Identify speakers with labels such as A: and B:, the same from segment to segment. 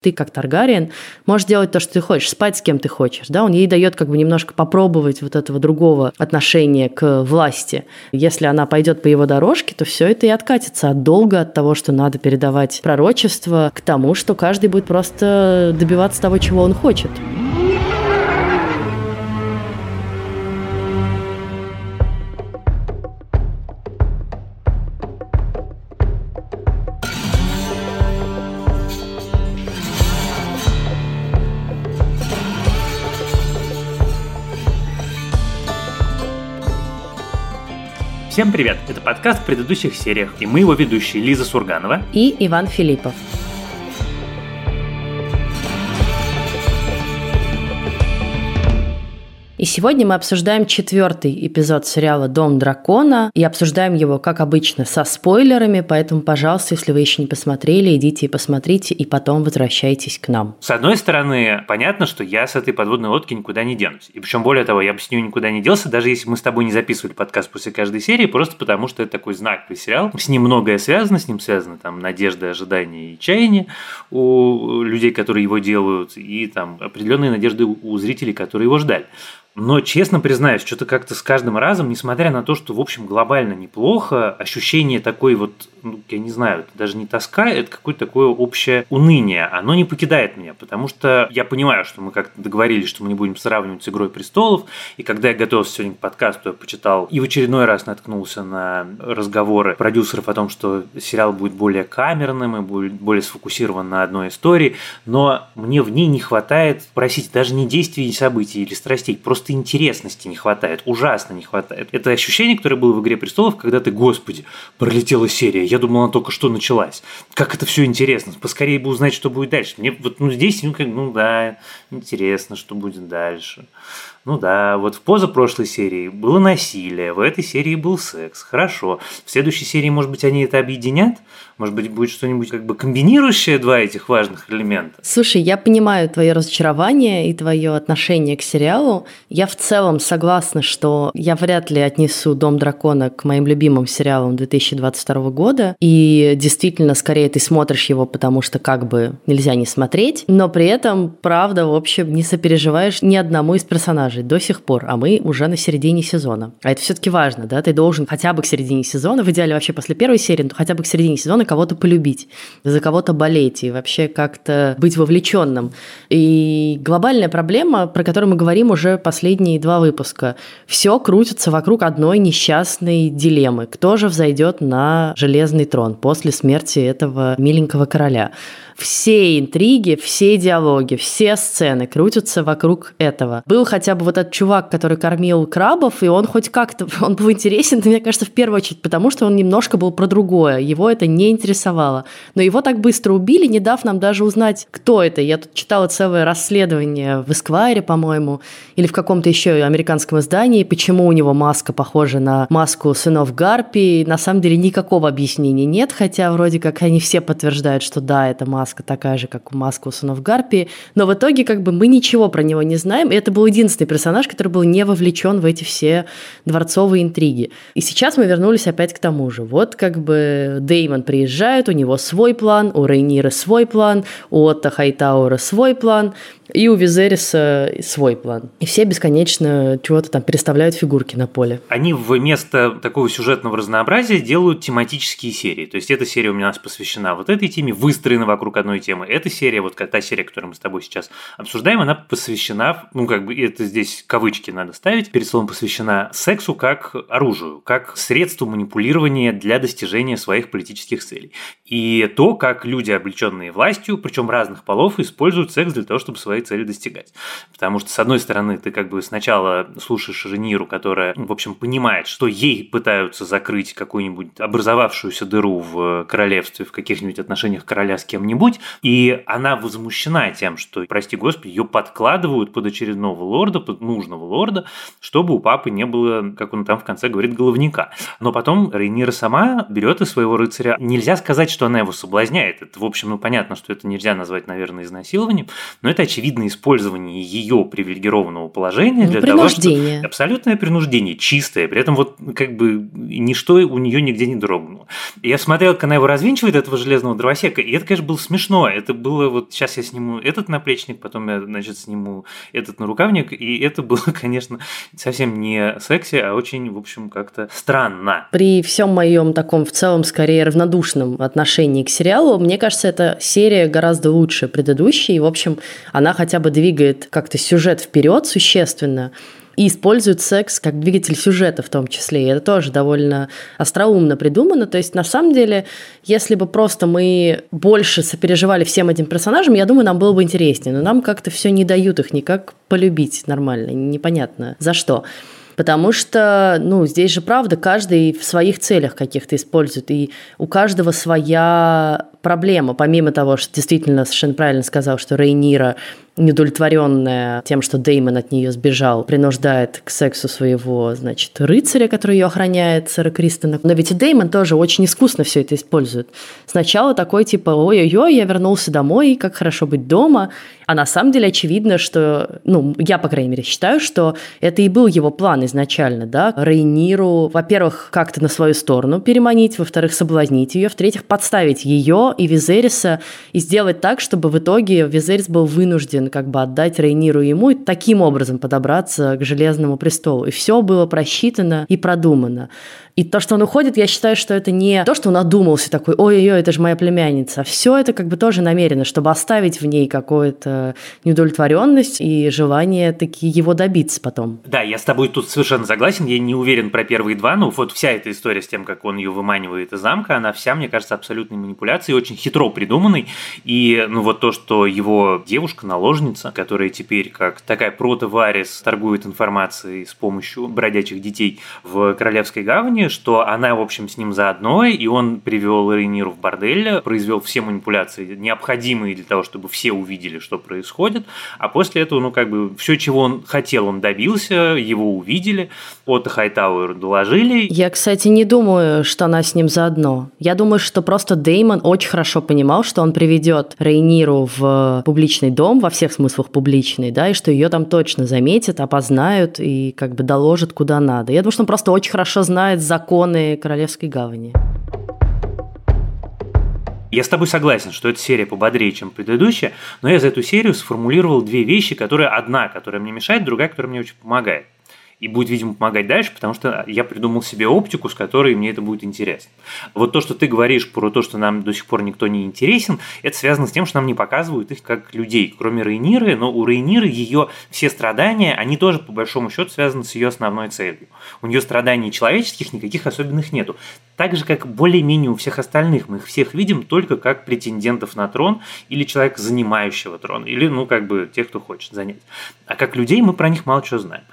A: ты как Таргариен можешь делать то, что ты хочешь, спать с кем ты хочешь, да, он ей дает как бы немножко попробовать вот этого другого отношения к власти. Если она пойдет по его дорожке, то все это и откатится от долга, от того, что надо передавать пророчество, к тому, что каждый будет просто добиваться того, чего он хочет.
B: Всем привет! Это подкаст в предыдущих сериях, и мы его ведущие Лиза Сурганова
A: и Иван Филиппов. И сегодня мы обсуждаем четвертый эпизод сериала «Дом дракона» и обсуждаем его, как обычно, со спойлерами, поэтому, пожалуйста, если вы еще не посмотрели, идите и посмотрите, и потом возвращайтесь к нам.
B: С одной стороны, понятно, что я с этой подводной лодки никуда не денусь. И причем, более того, я бы с нее никуда не делся, даже если мы с тобой не записывали подкаст после каждой серии, просто потому что это такой знаковый сериал. С ним многое связано, с ним связаны там надежды, ожидания и чаяния у людей, которые его делают, и там определенные надежды у зрителей, которые его ждали. Но, честно признаюсь, что-то как-то с каждым разом, несмотря на то, что, в общем, глобально неплохо, ощущение такой вот ну, я не знаю, это даже не тоска, это какое-то такое общее уныние. Оно не покидает меня, потому что я понимаю, что мы как-то договорились, что мы не будем сравнивать с «Игрой престолов», и когда я готовился сегодня к подкасту, я почитал и в очередной раз наткнулся на разговоры продюсеров о том, что сериал будет более камерным и будет более сфокусирован на одной истории, но мне в ней не хватает, просить даже не действий, событий или страстей, просто интересности не хватает, ужасно не хватает. Это ощущение, которое было в «Игре престолов», когда ты, господи, пролетела серия, я думал, она только что началась. Как это все интересно. Поскорее бы узнать, что будет дальше. Мне вот ну, здесь, ну, как, ну да, интересно, что будет дальше. Ну да, вот в позапрошлой серии было насилие, в этой серии был секс. Хорошо. В следующей серии, может быть, они это объединят? Может быть, будет что-нибудь как бы комбинирующее два этих важных элемента?
A: Слушай, я понимаю твое разочарование и твое отношение к сериалу. Я в целом согласна, что я вряд ли отнесу «Дом дракона» к моим любимым сериалам 2022 года. И действительно, скорее ты смотришь его, потому что как бы нельзя не смотреть. Но при этом, правда, в общем, не сопереживаешь ни одному из персонажей до сих пор. А мы уже на середине сезона. А это все-таки важно, да? Ты должен хотя бы к середине сезона, в идеале вообще после первой серии, но хотя бы к середине сезона кого-то полюбить, за кого-то болеть и вообще как-то быть вовлеченным. И глобальная проблема, про которую мы говорим уже последние два выпуска, все крутится вокруг одной несчастной дилеммы. Кто же взойдет на железный трон после смерти этого миленького короля? Все интриги, все диалоги, все сцены крутятся вокруг этого. Был хотя бы вот этот чувак, который кормил крабов, и он хоть как-то, он был интересен, мне кажется, в первую очередь, потому что он немножко был про другое. Его это не интересовало. Но его так быстро убили, не дав нам даже узнать, кто это. Я тут читала целое расследование в Эсквайре, по-моему, или в каком-то еще американском издании, почему у него маска похожа на маску сынов Гарпи. На самом деле никакого объяснения нет, хотя вроде как они все подтверждают, что да, это маска маска такая же, как маска у сынов Гарпии, но в итоге как бы мы ничего про него не знаем, и это был единственный персонаж, который был не вовлечен в эти все дворцовые интриги. И сейчас мы вернулись опять к тому же. Вот как бы Деймон приезжает, у него свой план, у Рейнира свой план, у Отто Хайтаура свой план, и у Визериса свой план. И все бесконечно чего-то там переставляют фигурки на поле.
B: Они вместо такого сюжетного разнообразия делают тематические серии. То есть эта серия у меня посвящена вот этой теме, выстроена вокруг одной темы. Эта серия, вот та серия, которую мы с тобой сейчас обсуждаем, она посвящена, ну как бы это здесь кавычки надо ставить, перед словом посвящена сексу как оружию, как средству манипулирования для достижения своих политических целей. И то, как люди, облеченные властью, причем разных полов, используют секс для того, чтобы свои своей цели достигать. Потому что, с одной стороны, ты как бы сначала слушаешь Жениру, которая, в общем, понимает, что ей пытаются закрыть какую-нибудь образовавшуюся дыру в королевстве, в каких-нибудь отношениях короля с кем-нибудь, и она возмущена тем, что, прости господи, ее подкладывают под очередного лорда, под нужного лорда, чтобы у папы не было, как он там в конце говорит, головника. Но потом Рейнира сама берет из своего рыцаря. Нельзя сказать, что она его соблазняет. Это, в общем, ну понятно, что это нельзя назвать, наверное, изнасилованием, но это очевидно видно использование ее привилегированного положения ну, для того, чтобы... Абсолютное принуждение, чистое. При этом вот как бы ничто у нее нигде не дрогнуло. Я смотрел, как она его развинчивает, этого железного дровосека, и это, конечно, было смешно. Это было вот сейчас я сниму этот наплечник, потом я, значит, сниму этот нарукавник, и это было, конечно, совсем не секси, а очень, в общем, как-то странно.
A: При всем моем таком в целом скорее равнодушном отношении к сериалу, мне кажется, эта серия гораздо лучше предыдущей, и, в общем, она хотя бы двигает как-то сюжет вперед существенно и используют секс как двигатель сюжета в том числе. И это тоже довольно остроумно придумано. То есть, на самом деле, если бы просто мы больше сопереживали всем этим персонажам, я думаю, нам было бы интереснее. Но нам как-то все не дают их никак полюбить нормально. Непонятно за что. Потому что, ну, здесь же правда, каждый в своих целях каких-то использует, и у каждого своя проблема, помимо того, что действительно совершенно правильно сказал, что Рейнира неудовлетворенная тем, что Деймон от нее сбежал, принуждает к сексу своего, значит, рыцаря, который ее охраняет, сэра Кристона. Но ведь и Деймон тоже очень искусно все это использует. Сначала такой типа, ой-ой-ой, я вернулся домой, как хорошо быть дома. А на самом деле очевидно, что, ну, я, по крайней мере, считаю, что это и был его план изначально, да, Рейниру, во-первых, как-то на свою сторону переманить, во-вторых, соблазнить ее, в-третьих, подставить ее и Визериса и сделать так, чтобы в итоге Визерис был вынужден как бы отдать Рейниру ему и таким образом подобраться к Железному престолу. И все было просчитано и продумано. И то, что он уходит, я считаю, что это не то, что он одумался такой, ой-ой-ой, это же моя племянница. Все это как бы тоже намерено, чтобы оставить в ней какую-то неудовлетворенность и желание таки его добиться потом.
B: Да, я с тобой тут совершенно согласен. Я не уверен про первые два, но вот вся эта история с тем, как он ее выманивает из замка, она вся, мне кажется, абсолютной манипуляцией, очень хитро придуманной. И ну вот то, что его девушка, наложница, которая теперь как такая прото-варис торгует информацией с помощью бродячих детей в Королевской гавани, что она, в общем, с ним заодно, и он привел Рейниру в бордель, произвел все манипуляции, необходимые для того, чтобы все увидели, что происходит, а после этого, ну, как бы, все, чего он хотел, он добился, его увидели, от Хайтауэр доложили.
A: Я, кстати, не думаю, что она с ним заодно. Я думаю, что просто Деймон очень хорошо понимал, что он приведет Рейниру в публичный дом, во всех смыслах публичный, да, и что ее там точно заметят, опознают и как бы доложат куда надо. Я думаю, что он просто очень хорошо знает за законы Королевской гавани.
B: Я с тобой согласен, что эта серия пободрее, чем предыдущая, но я за эту серию сформулировал две вещи, которые одна, которая мне мешает, другая, которая мне очень помогает и будет, видимо, помогать дальше, потому что я придумал себе оптику, с которой мне это будет интересно. Вот то, что ты говоришь про то, что нам до сих пор никто не интересен, это связано с тем, что нам не показывают их как людей, кроме Рейниры, но у Рейниры ее все страдания, они тоже по большому счету связаны с ее основной целью. У нее страданий человеческих никаких особенных нету. Так же, как более-менее у всех остальных. Мы их всех видим только как претендентов на трон или человека, занимающего трон, или, ну, как бы, тех, кто хочет занять. А как людей мы про них мало чего знаем.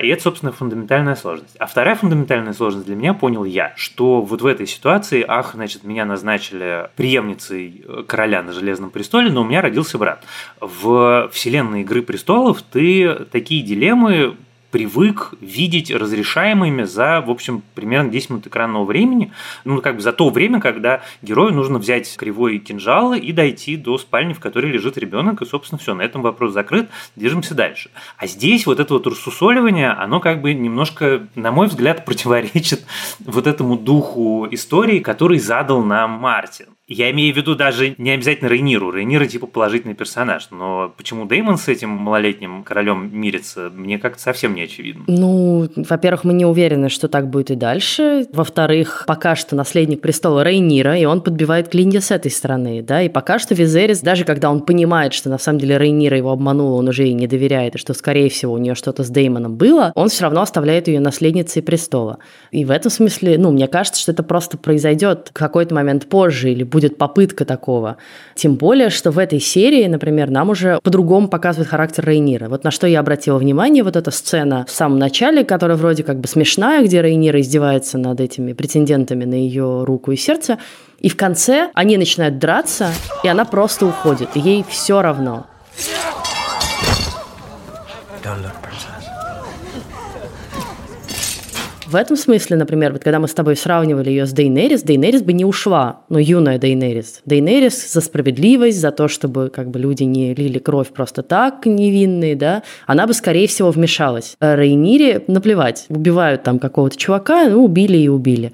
B: И это, собственно, фундаментальная сложность. А вторая фундаментальная сложность для меня, понял я, что вот в этой ситуации, ах, значит, меня назначили преемницей э, короля на Железном престоле, но у меня родился брат. В вселенной Игры престолов ты такие дилеммы привык видеть разрешаемыми за, в общем, примерно 10 минут экранного времени. Ну, как бы за то время, когда герою нужно взять кривой кинжал и дойти до спальни, в которой лежит ребенок, и, собственно, все, на этом вопрос закрыт, движемся дальше. А здесь вот это вот рассусоливание, оно как бы немножко, на мой взгляд, противоречит вот этому духу истории, который задал нам Мартин. Я имею в виду даже не обязательно Рейниру. Рейнира типа положительный персонаж. Но почему Деймон с этим малолетним королем мирится, мне как-то совсем не очевидно.
A: Ну, во-первых, мы не уверены, что так будет и дальше. Во-вторых, пока что наследник престола Рейнира, и он подбивает клинья с этой стороны, да, и пока что Визерис, даже когда он понимает, что на самом деле Рейнира его обманула, он уже ей не доверяет, и что, скорее всего, у нее что-то с Деймоном было, он все равно оставляет ее наследницей престола. И в этом смысле, ну, мне кажется, что это просто произойдет в какой-то момент позже или будет попытка такого. Тем более, что в этой серии, например, нам уже по-другому показывает характер Рейнира. Вот на что я обратила внимание, вот эта сцена в самом начале, которая вроде как бы смешная, где Рейнира издевается над этими претендентами на ее руку и сердце, и в конце они начинают драться, и она просто уходит, ей все равно. В этом смысле, например, вот когда мы с тобой сравнивали ее с Дейнерис, Дейнерис бы не ушла, но юная Дейнерис. Дейнерис за справедливость, за то, чтобы как бы люди не лили кровь просто так, невинные, да, она бы, скорее всего, вмешалась. А Рейнире наплевать, убивают там какого-то чувака, ну, убили и убили.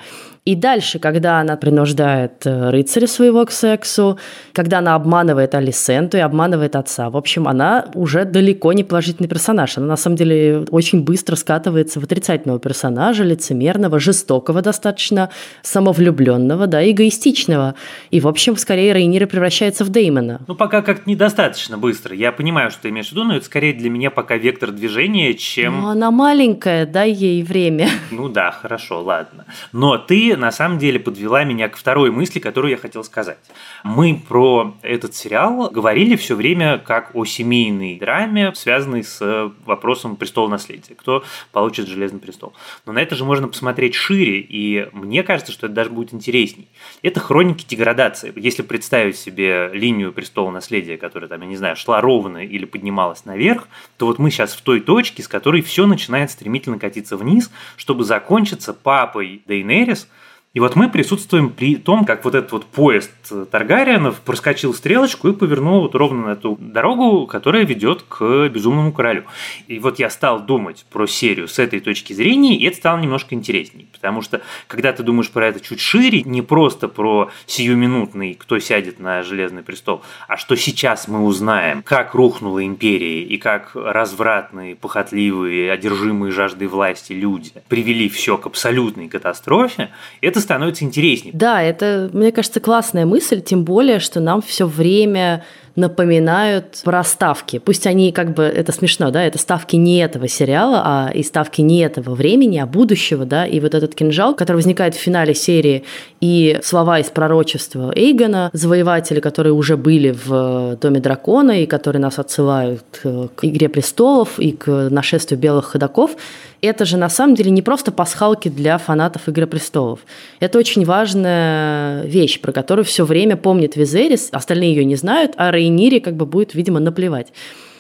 A: И дальше, когда она принуждает э, рыцаря своего к сексу, когда она обманывает Алисенту и обманывает отца, в общем, она уже далеко не положительный персонаж. Она на самом деле очень быстро скатывается в отрицательного персонажа, лицемерного, жестокого достаточно, самовлюбленного, да, эгоистичного. И, в общем, скорее Рейнира превращается в Деймона.
B: Ну, пока как-то недостаточно быстро. Я понимаю, что ты имеешь в виду, но это скорее для меня пока вектор движения, чем...
A: Ну, она маленькая, дай ей время.
B: Ну да, хорошо, ладно. Но ты на самом деле подвела меня к второй мысли, которую я хотел сказать. Мы про этот сериал говорили все время как о семейной драме, связанной с вопросом престола наследия. Кто получит Железный престол. Но на это же можно посмотреть шире, и мне кажется, что это даже будет интересней. Это хроники деградации. Если представить себе линию престола наследия, которая там, я не знаю, шла ровно или поднималась наверх, то вот мы сейчас в той точке, с которой все начинает стремительно катиться вниз, чтобы закончиться папой Дейнерис – и вот мы присутствуем при том, как вот этот вот поезд Таргариенов проскочил стрелочку и повернул вот ровно на ту дорогу, которая ведет к Безумному Королю. И вот я стал думать про серию с этой точки зрения, и это стало немножко интересней. Потому что, когда ты думаешь про это чуть шире, не просто про сиюминутный, кто сядет на Железный престол, а что сейчас мы узнаем, как рухнула империя и как развратные, похотливые, одержимые жаждой власти люди привели все к абсолютной катастрофе, это это становится интереснее.
A: Да, это, мне кажется, классная мысль, тем более, что нам все время напоминают про ставки. Пусть они как бы, это смешно, да, это ставки не этого сериала, а и ставки не этого времени, а будущего, да, и вот этот кинжал, который возникает в финале серии, и слова из пророчества Эйгона, завоеватели, которые уже были в Доме Дракона, и которые нас отсылают к Игре Престолов и к нашествию белых ходаков, это же на самом деле не просто пасхалки для фанатов Игры престолов. Это очень важная вещь, про которую все время помнит Визерис, остальные ее не знают, а Рейнире как бы будет, видимо, наплевать.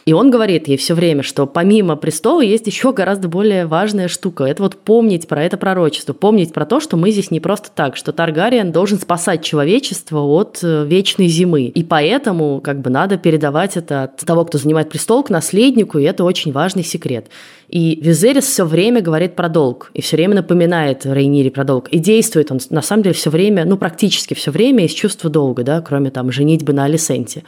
A: И он говорит ей все время, что помимо престола есть еще гораздо более важная штука. Это вот помнить про это пророчество, помнить про то, что мы здесь не просто так, что Таргариен должен спасать человечество от э, вечной зимы. И поэтому как бы надо передавать это от того, кто занимает престол, к наследнику, и это очень важный секрет. И Визерис все время говорит про долг, и все время напоминает Рейнире про долг. И действует он, на самом деле, все время, ну, практически все время из чувства долга, да, кроме там женитьбы на Алисенте.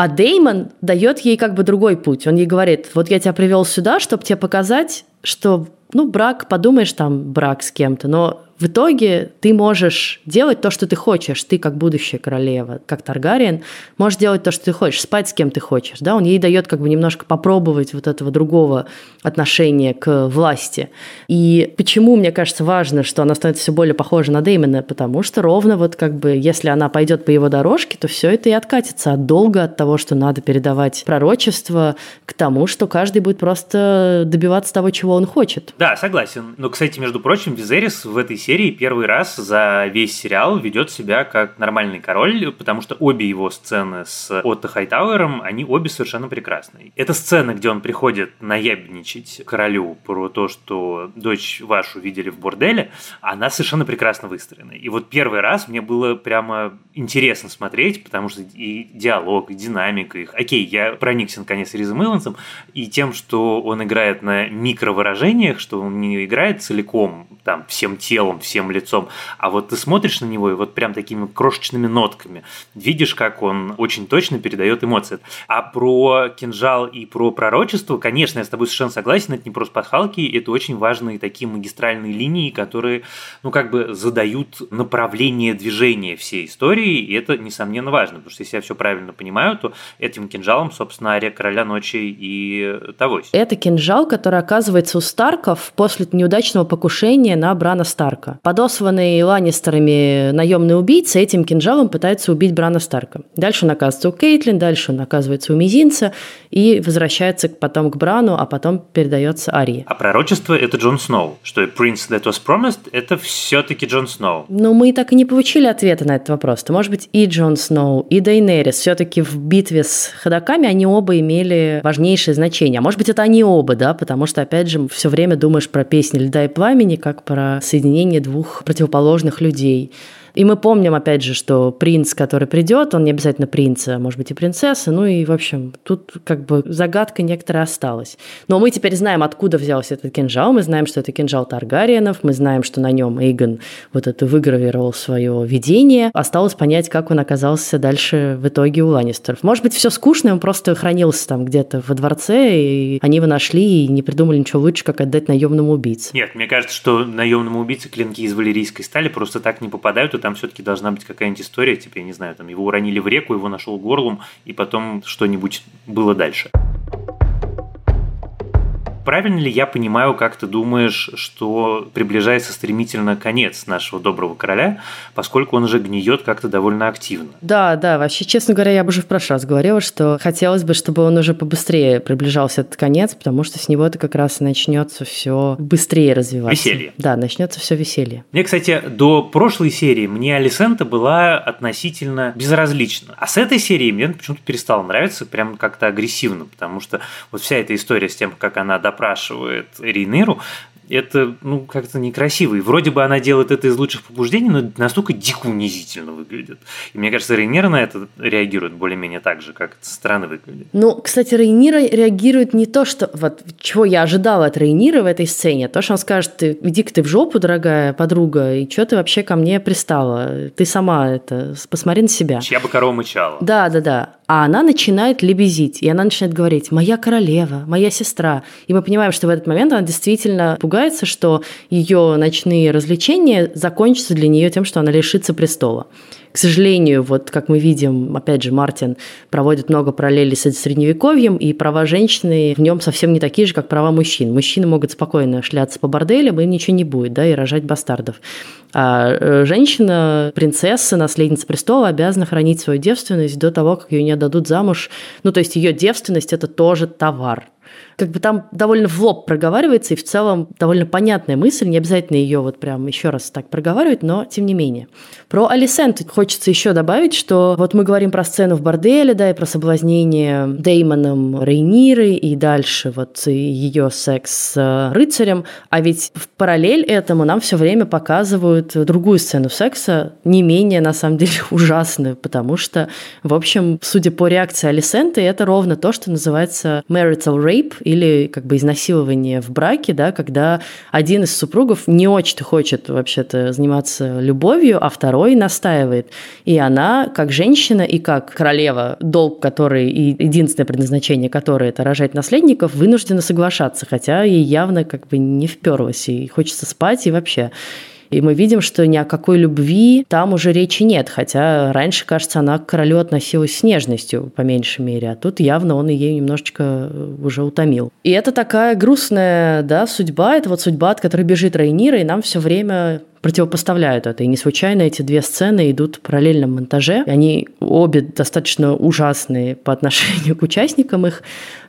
A: А Деймон дает ей как бы другой путь. Он ей говорит, вот я тебя привел сюда, чтобы тебе показать, что, ну, брак, подумаешь, там, брак с кем-то, но в итоге ты можешь делать то, что ты хочешь. Ты, как будущая королева, как Таргариен, можешь делать то, что ты хочешь, спать с кем ты хочешь. Да? Он ей дает как бы немножко попробовать вот этого другого отношения к власти. И почему, мне кажется, важно, что она становится все более похожа на Дэймона? Потому что ровно вот как бы, если она пойдет по его дорожке, то все это и откатится от долга, от того, что надо передавать пророчество, к тому, что каждый будет просто добиваться того, чего он хочет.
B: Да, согласен. Но, кстати, между прочим, Визерис в этой серии серии первый раз за весь сериал ведет себя как нормальный король, потому что обе его сцены с Отто Хайтауэром, они обе совершенно прекрасные. Эта сцена, где он приходит наябничать королю про то, что дочь вашу видели в борделе, она совершенно прекрасно выстроена. И вот первый раз мне было прямо интересно смотреть, потому что и диалог, и динамика их. Окей, я проникся наконец Ризом Эвансом и тем, что он играет на микровыражениях, что он не играет целиком, там, всем телом, всем лицом, а вот ты смотришь на него и вот прям такими крошечными нотками видишь, как он очень точно передает эмоции. А про кинжал и про пророчество, конечно, я с тобой совершенно согласен, это не просто пасхалки, это очень важные такие магистральные линии, которые, ну, как бы задают направление движения всей истории, и это, несомненно, важно, потому что если я все правильно понимаю, то этим кинжалом, собственно, Ария Короля Ночи и того.
A: Это кинжал, который оказывается у Старков после неудачного покушения на Брана Старка. Старка. Подосланный Ланнистерами наемный убийца этим кинжалом пытается убить Брана Старка. Дальше он оказывается у Кейтлин, дальше он оказывается у Мизинца и возвращается потом к Брану, а потом передается Арии.
B: А пророчество – это Джон Сноу, что Prince That Was Promised – это все-таки Джон Сноу.
A: Но мы так и не получили ответа на этот вопрос. То, может быть, и Джон Сноу, и Дейнерис все-таки в битве с ходоками они оба имели важнейшее значение. А может быть, это они оба, да, потому что, опять же, все время думаешь про песни «Льда и пламени», как про соединение двух противоположных людей. И мы помним, опять же, что принц, который придет, он не обязательно принц, а может быть и принцесса. Ну и, в общем, тут как бы загадка некоторая осталась. Но мы теперь знаем, откуда взялся этот кинжал. Мы знаем, что это кинжал Таргариенов. Мы знаем, что на нем Эйгон вот это выгравировал свое видение. Осталось понять, как он оказался дальше в итоге у Ланнистеров. Может быть, все скучно, он просто хранился там где-то во дворце, и они его нашли и не придумали ничего лучше, как отдать наемному убийце.
B: Нет, мне кажется, что наемному убийце клинки из валерийской стали просто так не попадают, там все-таки должна быть какая-нибудь история, типа, я не знаю, там его уронили в реку, его нашел горлом, и потом что-нибудь было дальше. Правильно ли я понимаю, как ты думаешь, что приближается стремительно конец нашего доброго короля, поскольку он уже гниет как-то довольно активно?
A: Да, да, вообще, честно говоря, я бы уже в прошлый раз говорила, что хотелось бы, чтобы он уже побыстрее приближался этот конец, потому что с него это как раз начнется все быстрее развиваться.
B: Веселье.
A: Да, начнется все веселье.
B: Мне, кстати, до прошлой серии мне Алисента была относительно безразлична. А с этой серии мне почему-то перестало нравиться прям как-то агрессивно, потому что вот вся эта история с тем, как она допрашивает Рейниру, это, ну, как-то некрасиво. И вроде бы она делает это из лучших побуждений, но настолько дико унизительно выглядит. И мне кажется, Рейнир на это реагирует более-менее так же, как со стороны выглядит.
A: Ну, кстати, Рейнира реагирует не то, что... Вот чего я ожидала от Рейнира в этой сцене, то, что он скажет, ты, иди-ка ты в жопу, дорогая подруга, и что ты вообще ко мне пристала? Ты сама это... Посмотри на себя.
B: Чья бы корова мычала.
A: Да, да, да. А она начинает лебезить, и она начинает говорить «моя королева», «моя сестра». И мы понимаем, что в этот момент она действительно пугается, что ее ночные развлечения закончатся для нее тем, что она лишится престола. К сожалению, вот как мы видим, опять же, Мартин проводит много параллелей с средневековьем, и права женщины в нем совсем не такие же, как права мужчин. Мужчины могут спокойно шляться по борделям, им ничего не будет, да, и рожать бастардов. А э, женщина, принцесса, наследница престола обязана хранить свою девственность до того, как ее не отдадут замуж. Ну, то есть ее девственность – это тоже товар, как бы там довольно в лоб проговаривается, и в целом довольно понятная мысль, не обязательно ее вот прям еще раз так проговаривать, но тем не менее. Про Алисент хочется еще добавить, что вот мы говорим про сцену в борделе, да, и про соблазнение Деймоном Рейниры, и дальше вот ее секс с э, рыцарем, а ведь в параллель этому нам все время показывают другую сцену секса, не менее, на самом деле, ужасную, потому что, в общем, судя по реакции Алисенты, это ровно то, что называется marital rape, или как бы изнасилование в браке, да, когда один из супругов не очень хочет вообще-то заниматься любовью, а второй настаивает. И она, как женщина и как королева, долг которой и единственное предназначение которой это рожать наследников, вынуждена соглашаться, хотя ей явно как бы не вперлась, и хочется спать и вообще. И мы видим, что ни о какой любви там уже речи нет, хотя раньше, кажется, она к королю относилась с нежностью, по меньшей мере, а тут явно он ее немножечко э, уже утомил. И это такая грустная да, судьба, это вот судьба, от которой бежит Рейнира, и нам все время противопоставляют это. И не случайно эти две сцены идут в параллельном монтаже. Они обе достаточно ужасные по отношению к участникам их,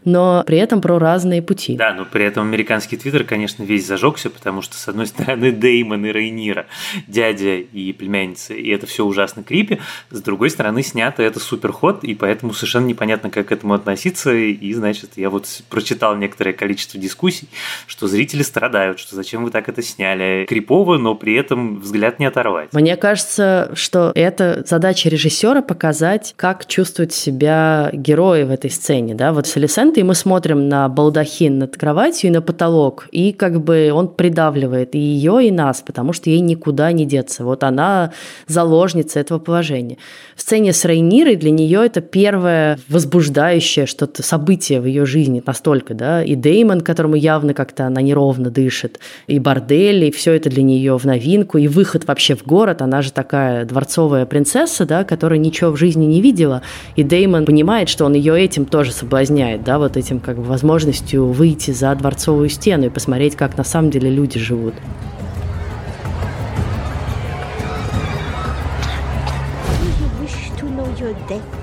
A: но при этом про разные пути.
B: Да, но при этом американский твиттер, конечно, весь зажегся, потому что, с одной стороны, Деймон и Рейнира, дядя и племянница, и это все ужасно крипи, с другой стороны, снято это супер ход, и поэтому совершенно непонятно, как к этому относиться, и, значит, я вот прочитал некоторое количество дискуссий, что зрители страдают, что зачем вы так это сняли. Крипово, но при этом взгляд не оторвать.
A: Мне кажется, что это задача режиссера показать, как чувствуют себя герои в этой сцене. Да? Вот с Алисентой мы смотрим на балдахин над кроватью и на потолок, и как бы он придавливает и ее, и нас, потому что ей никуда не деться. Вот она заложница этого положения. В сцене с Рейнирой для нее это первое возбуждающее что-то событие в ее жизни настолько, да, и Деймон, которому явно как-то она неровно дышит, и бордель, и все это для нее в новинку новинку и выход вообще в город. Она же такая дворцовая принцесса, да, которая ничего в жизни не видела. И Деймон понимает, что он ее этим тоже соблазняет, да, вот этим как бы возможностью выйти за дворцовую стену и посмотреть, как на самом деле люди живут. your day.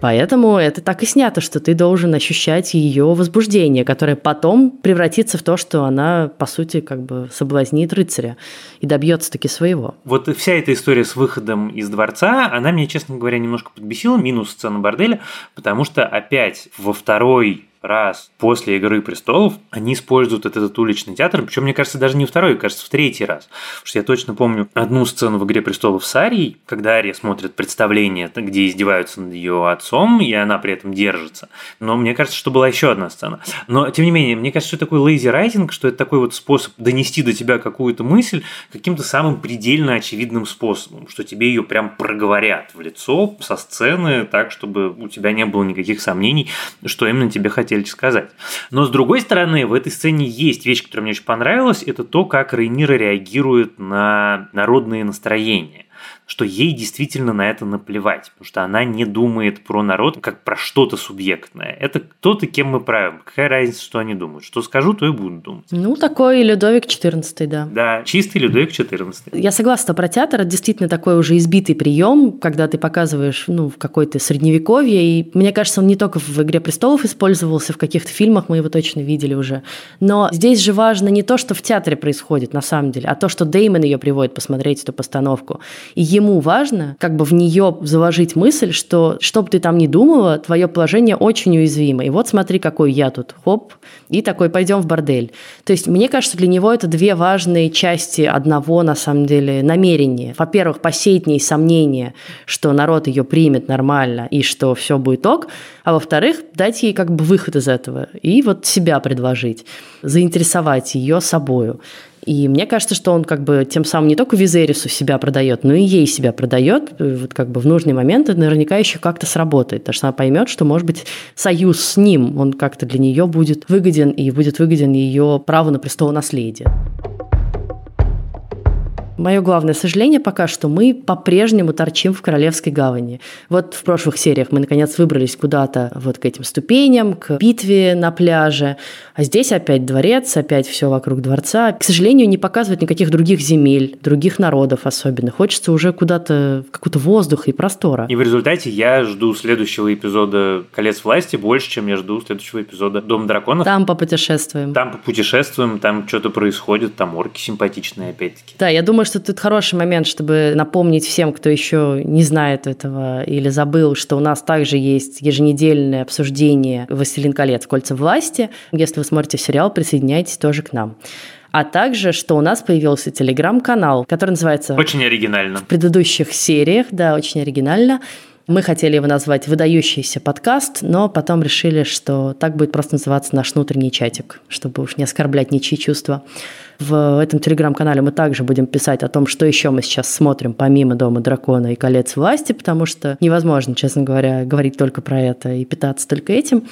A: Поэтому это так и снято, что ты должен ощущать ее возбуждение, которое потом превратится в то, что она, по сути, как бы соблазнит рыцаря и добьется таки своего.
B: Вот вся эта история с выходом из дворца, она меня, честно говоря, немножко подбесила, минус сцена борделя, потому что опять во второй раз после «Игры престолов» они используют этот, этот уличный театр, причем, мне кажется, даже не второй, кажется, в третий раз. Потому что я точно помню одну сцену в «Игре престолов» с Арией, когда Ария смотрит представление, где издеваются над ее отцом, и она при этом держится. Но мне кажется, что была еще одна сцена. Но, тем не менее, мне кажется, что это такой writing, что это такой вот способ донести до тебя какую-то мысль каким-то самым предельно очевидным способом, что тебе ее прям проговорят в лицо со сцены так, чтобы у тебя не было никаких сомнений, что именно тебе хотят хотели сказать. Но с другой стороны, в этой сцене есть вещь, которая мне очень понравилась, это то, как Рейнира реагирует на народные настроения что ей действительно на это наплевать, потому что она не думает про народ как про что-то субъектное. Это кто-то, кем мы правим. Какая разница, что они думают? Что скажу, то и буду думать.
A: Ну, такой Людовик XIV, да.
B: Да, чистый Людовик XIV.
A: Я согласна про театр. Это действительно такой уже избитый прием, когда ты показываешь ну, в какой-то средневековье. И мне кажется, он не только в «Игре престолов» использовался, в каких-то фильмах мы его точно видели уже. Но здесь же важно не то, что в театре происходит на самом деле, а то, что Деймон ее приводит посмотреть эту постановку. И ему важно как бы в нее заложить мысль, что что бы ты там ни думала, твое положение очень уязвимо. И вот смотри, какой я тут. Хоп. И такой, пойдем в бордель. То есть, мне кажется, для него это две важные части одного, на самом деле, намерения. Во-первых, посеять ней сомнения, что народ ее примет нормально и что все будет ок. А во-вторых, дать ей как бы выход из этого и вот себя предложить, заинтересовать ее собою. И мне кажется, что он как бы тем самым не только Визерису себя продает, но и ей себя продает. Вот как бы в нужный момент это наверняка еще как-то сработает, потому что она поймет, что, может быть, союз с ним, он как-то для нее будет выгоден, и будет выгоден ее право на престолонаследие. Мое главное сожаление пока что мы по-прежнему торчим в Королевской гавани. Вот в прошлых сериях мы наконец выбрались куда-то вот к этим ступеням, к битве на пляже, а здесь опять дворец, опять все вокруг дворца. К сожалению, не показывают никаких других земель, других народов особенно. Хочется уже куда-то в какой-то воздух и простора.
B: И в результате я жду следующего эпизода «Колец власти» больше, чем я жду следующего эпизода «Дом драконов».
A: Там попутешествуем.
B: Там попутешествуем, там что-то происходит, там орки симпатичные опять-таки.
A: Да, я думаю, что тут хороший момент, чтобы напомнить всем, кто еще не знает этого или забыл, что у нас также есть еженедельное обсуждение «Властелин колец. Кольца власти». Если вы смотрите сериал, присоединяйтесь тоже к нам а также, что у нас появился телеграм-канал, который называется...
B: Очень оригинально.
A: В предыдущих сериях, да, очень оригинально. Мы хотели его назвать «Выдающийся подкаст», но потом решили, что так будет просто называться наш внутренний чатик, чтобы уж не оскорблять ничьи чувства. В этом телеграм-канале мы также будем писать о том, что еще мы сейчас смотрим помимо «Дома дракона» и «Колец власти», потому что невозможно, честно говоря, говорить только про это и питаться только этим.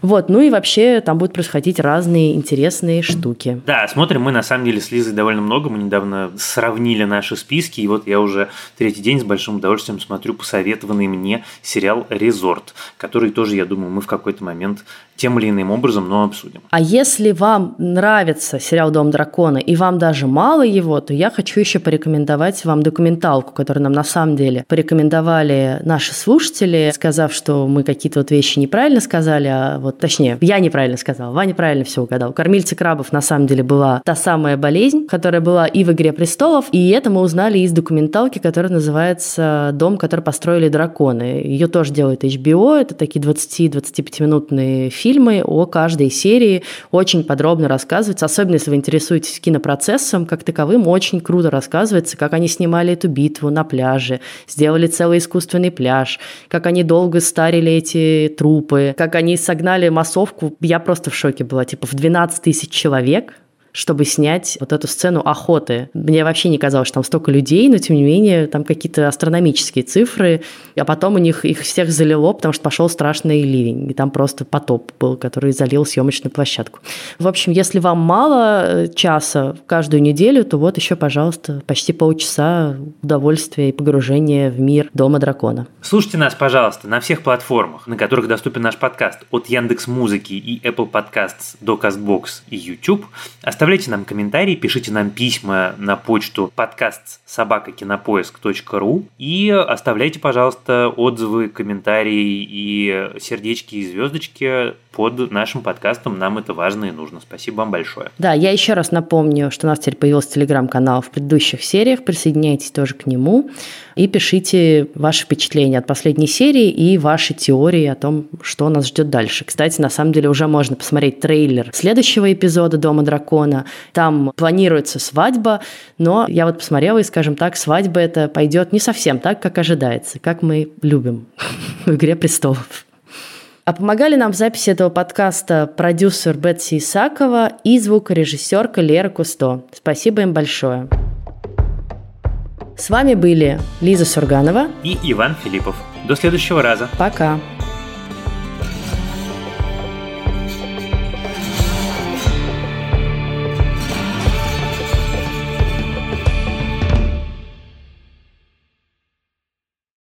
A: Вот, ну и вообще там будут происходить разные интересные штуки.
B: Да, смотрим мы на самом деле с Лизой довольно много. Мы недавно сравнили наши списки, и вот я уже третий день с большим удовольствием смотрю посоветованный мне сериал «Резорт», который тоже, я думаю, мы в какой-то момент тем или иным образом, но обсудим.
A: А если вам нравится сериал «Дом дракона» и вам даже мало его, то я хочу еще порекомендовать вам документалку, которую нам на самом деле порекомендовали наши слушатели, сказав, что мы какие-то вот вещи неправильно сказали, а вот точнее, я неправильно сказала, Ваня правильно все угадал. «Кормильцы крабов» на самом деле была та самая болезнь, которая была и в «Игре престолов», и это мы узнали из документалки, которая называется «Дом, который построили драконы». Ее тоже делает HBO, это такие 20-25-минутные фильмы, фильмы о каждой серии очень подробно рассказывается, особенно если вы интересуетесь кинопроцессом как таковым, очень круто рассказывается, как они снимали эту битву на пляже, сделали целый искусственный пляж, как они долго старили эти трупы, как они согнали массовку. Я просто в шоке была, типа в 12 тысяч человек чтобы снять вот эту сцену охоты. Мне вообще не казалось, что там столько людей, но тем не менее там какие-то астрономические цифры, а потом у них их всех залило, потому что пошел страшный ливень, и там просто потоп был, который залил съемочную площадку. В общем, если вам мало э, часа каждую неделю, то вот еще, пожалуйста, почти полчаса удовольствия и погружения в мир Дома дракона.
B: Слушайте нас, пожалуйста, на всех платформах, на которых доступен наш подкаст, от Яндекс Музыки и Apple Podcasts до Castbox и YouTube. Оставляйте нам комментарии, пишите нам письма на почту подкаст собакакинопоиск.ру и оставляйте, пожалуйста, отзывы, комментарии и сердечки и звездочки под нашим подкастом. Нам это важно и нужно. Спасибо вам большое.
A: Да, я еще раз напомню, что у нас теперь появился телеграм-канал в предыдущих сериях. Присоединяйтесь тоже к нему и пишите ваши впечатления от последней серии и ваши теории о том, что нас ждет дальше. Кстати, на самом деле уже можно посмотреть трейлер следующего эпизода «Дома дракона». Там планируется свадьба, но я вот посмотрела и, скажем так, свадьба это пойдет не совсем так, как ожидается, как мы любим в «Игре престолов». А помогали нам в записи этого подкаста продюсер Бетси Исакова и звукорежиссерка Лера Кусто. Спасибо им большое. С вами были Лиза Сурганова
B: и Иван Филиппов. До следующего раза.
A: Пока.